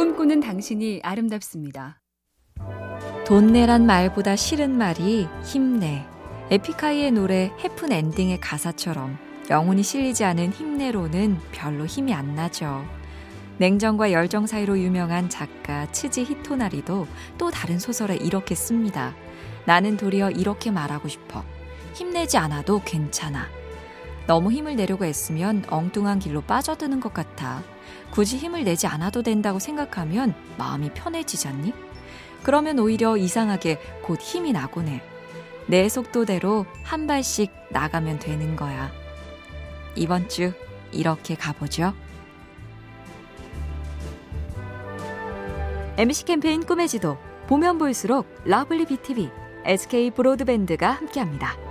꿈꾸는 당신이 아름답습니다. 돈 내란 말보다 싫은 말이 힘내. 에픽하이의 노래 해픈 엔딩의 가사처럼 영혼이 실리지 않은 힘내로는 별로 힘이 안 나죠. 냉정과 열정 사이로 유명한 작가 츠지 히토나리도 또 다른 소설에 이렇게 씁니다. 나는 도리어 이렇게 말하고 싶어. 힘내지 않아도 괜찮아. 너무 힘을 내려고 애쓰면 엉뚱한 길로 빠져드는 것 같아. 굳이 힘을 내지 않아도 된다고 생각하면 마음이 편해지잖니? 그러면 오히려 이상하게 곧 힘이 나곤 해. 내 속도대로 한 발씩 나가면 되는 거야. 이번 주 이렇게 가보죠. MBC 캠페인 꿈의 지도 보면 볼수록 lovely BTV, SK 브로드밴드가 함께합니다.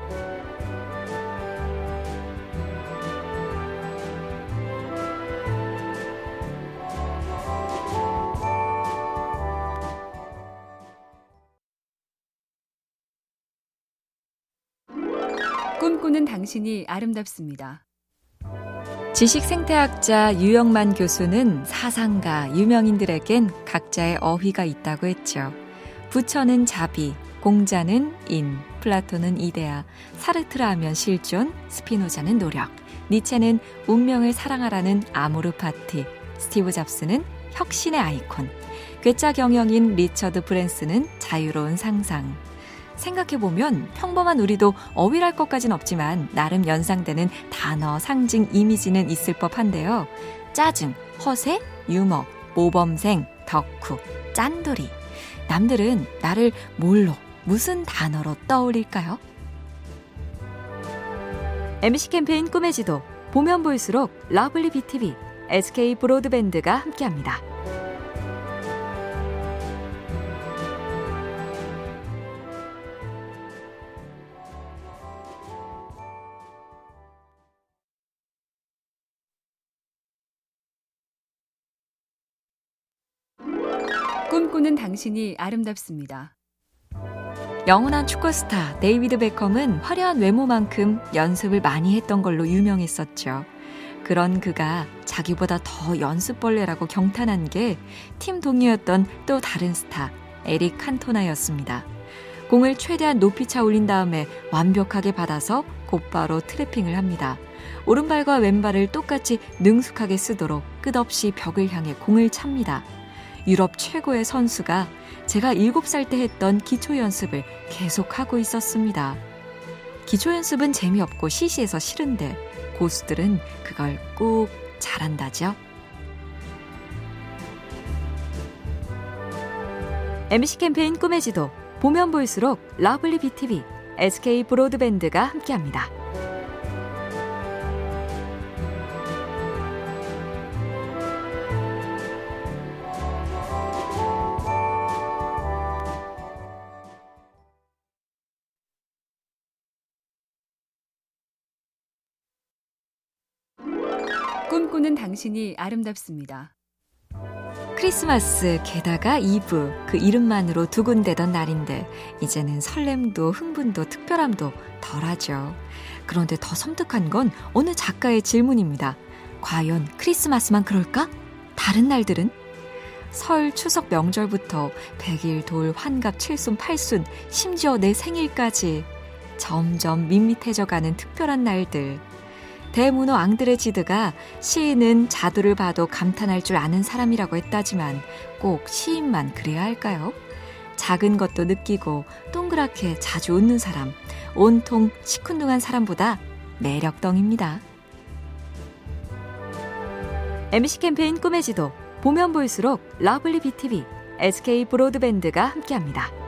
꿈꾸는 당신이 아름답습니다. 지식 생태학자 유영만 교수는 사상가, 유명인들에겐 각자의 어휘가 있다고 했죠. 부처는 자비, 공자는 인, 플라톤은 이데아, 사르트르 하면 실존, 스피노자는 노력, 니체는 운명을 사랑하라는 amor fati, 스티브 잡스는 혁신의 아이콘, 괴짜 경영인 리처드 브랜슨은 자유로운 상상, 생각해보면 평범한 우리도 어휘랄 것까진 없지만 나름 연상되는 단어, 상징, 이미지는 있을 법한데요. 짜증, 허세, 유머, 모범생, 덕후, 짠돌이. 남들은 나를 뭘로, 무슨 단어로 떠올릴까요? MBC 캠페인 꿈의 지도, 보면 볼수록 lovely BTV, SK 브로드밴드가 함께합니다. 꿈꾸는 당신이 아름답습니다. 영원한 축구스타 데이비드 베컴은 화려한 외모만큼 연습을 많이 했던 걸로 유명했었죠. 그런 그가 자기보다 더 연습벌레라고 경탄한 게 팀 동료였던 또 다른 스타 에릭 칸토나였습니다. 공을 최대한 높이 차 올린 다음에 완벽하게 받아서 곧바로 트래핑을 합니다. 오른발과 왼발을 똑같이 능숙하게 쓰도록 끝없이 벽을 향해 공을 찹니다. 유럽 최고의 선수가 제가 7살 때 했던 기초 연습을 계속하고 있었습니다. 기초 연습은 재미없고 시시해서 싫은데 고수들은 그걸 꼭 잘한다죠. MBC 캠페인 꿈의 지도 보면 볼수록 lovely BTV, SK 브로드밴드가 함께합니다. 꿈꾸는 당신이 아름답습니다. 크리스마스 게다가 이브 그 이름만으로 두근대던 날인데 이제는 설렘도 흥분도 특별함도 덜하죠. 그런데 더 섬뜩한 건 어느 작가의 질문입니다. 과연 크리스마스만 그럴까? 다른 날들은? 설, 추석 명절부터 백일, 돌, 환갑, 칠순, 팔순, 심지어 내 생일까지 점점 밋밋해져가는 특별한 날들. 대문호 앙드레 지드가 시인은 자두를 봐도 감탄할 줄 아는 사람이라고 했다지만 꼭 시인만 그래야 할까요? 작은 것도 느끼고 동그랗게 자주 웃는 사람, 온통 시큰둥한 사람보다 매력덩입니다. MBC 캠페인 꿈의 지도, 보면 볼수록 lovely BTV, SK 브로드밴드가 함께합니다.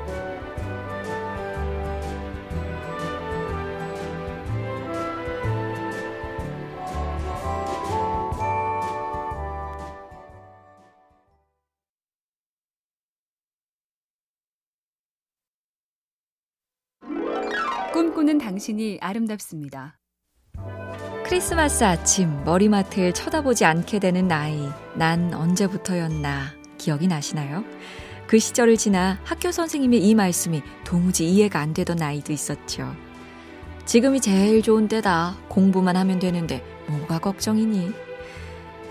꿈꾸는 당신이 아름답습니다. 크리스마스 아침 머리맡을 쳐다보지 않게 되는 나이. 난 언제부터였나 기억이 나시나요? 그 시절을 지나 학교 선생님의 이 말씀이 도무지 이해가 안 되던 나이도 있었죠. 지금이 제일 좋은 때다. 공부만 하면 되는데 뭐가 걱정이니?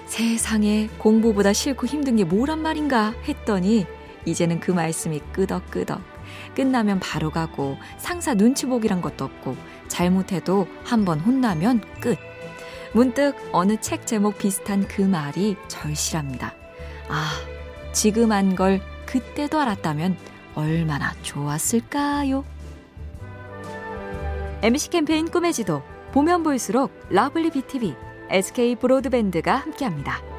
세상에 공부보다 싫고 힘든 게 뭐란 말인가 했더니 이제는 그 말씀이 끄덕끄덕. 끝나면 바로 가고 상사 눈치 보기란 것도 없고 잘못해도 한 번 혼나면 끝. 문득 어느 책 제목 비슷한 그 말이 절실합니다. 아, 지금 안 걸 그때도 알았다면 얼마나 좋았을까요? MBC 캠페인 꿈의 지도 보면 볼수록 lovely BTV, SK 브로드밴드가 함께합니다.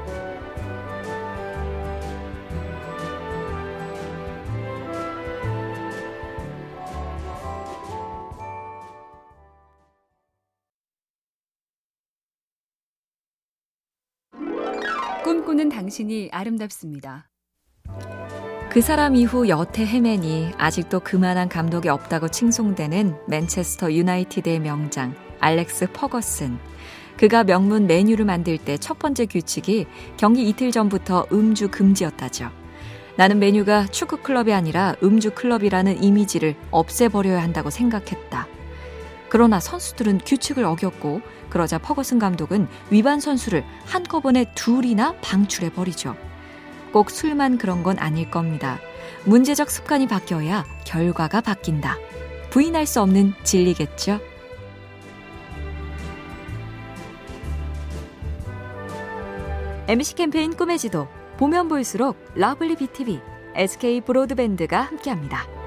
꿈꾸는 당신이 아름답습니다. 그 사람 이후 여태 헤매니 아직도 그만한 감독이 없다고 칭송되는 맨체스터 유나이티드의 명장 알렉스 퍼거슨. 그가 명문 메뉴를 만들 때 첫 번째 규칙이 경기 이틀 전부터 음주 금지였다죠. 나는 메뉴가 축구 클럽이 아니라 음주 클럽이라는 이미지를 없애버려야 한다고 생각했다. 그러나 선수들은 규칙을 어겼고 그러자 퍼거슨 감독은 위반 선수를 한꺼번에 둘이나 방출해 버리죠. 꼭 술만 그런 건 아닐 겁니다. 문제적 습관이 바뀌어야 결과가 바뀐다. 부인할 수 없는 진리겠죠? MBC 캠페인 꿈의 지도 보면 볼수록 lovely BTV, SK 브로드밴드가 함께합니다.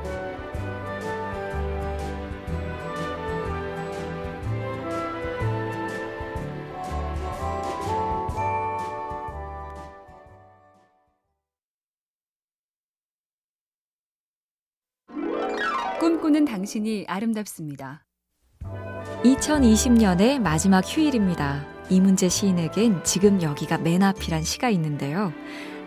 꿈꾸는 당신이 아름답습니다. 2020년의 마지막 휴일입니다. 이문재 시인에겐 지금 여기가 맨 앞이란 시가 있는데요.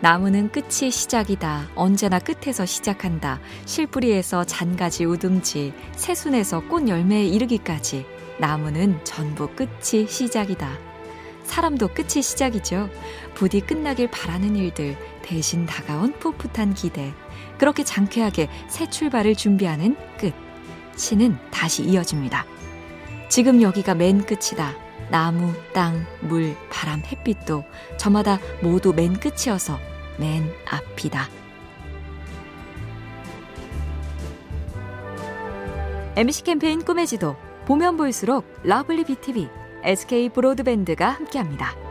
나무는 끝이 시작이다. 언제나 끝에서 시작한다. 실뿌리에서 잔가지 우듬지, 새순에서 꽃 열매에 이르기까지 나무는 전부 끝이 시작이다. 사람도 끝이 시작이죠. 부디 끝나길 바라는 일들, 대신 다가온 풋풋한 기대. 그렇게 장쾌하게 새 출발을 준비하는 끝. 시는 다시 이어집니다. 지금 여기가 맨 끝이다. 나무, 땅, 물, 바람, 햇빛도 저마다 모두 맨 끝이어서 맨 앞이다. MBC 캠페인 꿈의 지도 보면 볼수록 lovely BTV, SK 브로드밴드가 함께합니다.